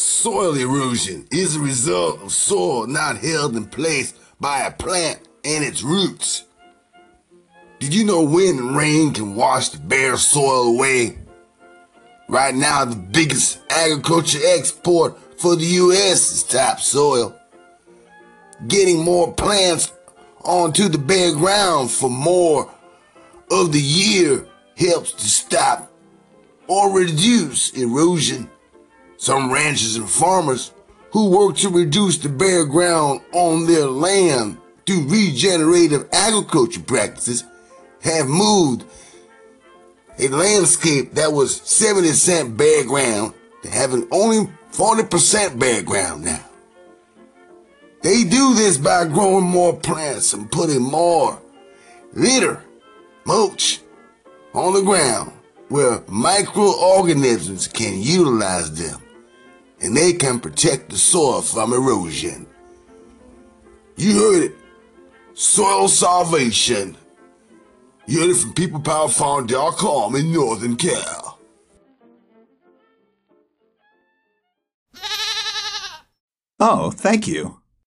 Soil erosion is a result of soil not held in place by a plant and its roots. Did you know wind and rain can wash the bare soil away? Right now, the biggest agriculture export for the U.S. is topsoil. Getting more plants onto the bare ground for more of the year helps to stop or reduce erosion. Some ranchers and farmers who work to reduce the bare ground on their land through regenerative agriculture practices have moved a landscape that was 70% bare ground to having only 40% bare ground now. They do this by growing more plants and putting more litter, mulch on the ground where microorganisms can utilize them and they can protect the soil from erosion. You heard it. Soil salvation. You heard it from PeoplePowerFarm.com in Northern Cal. Oh, thank you.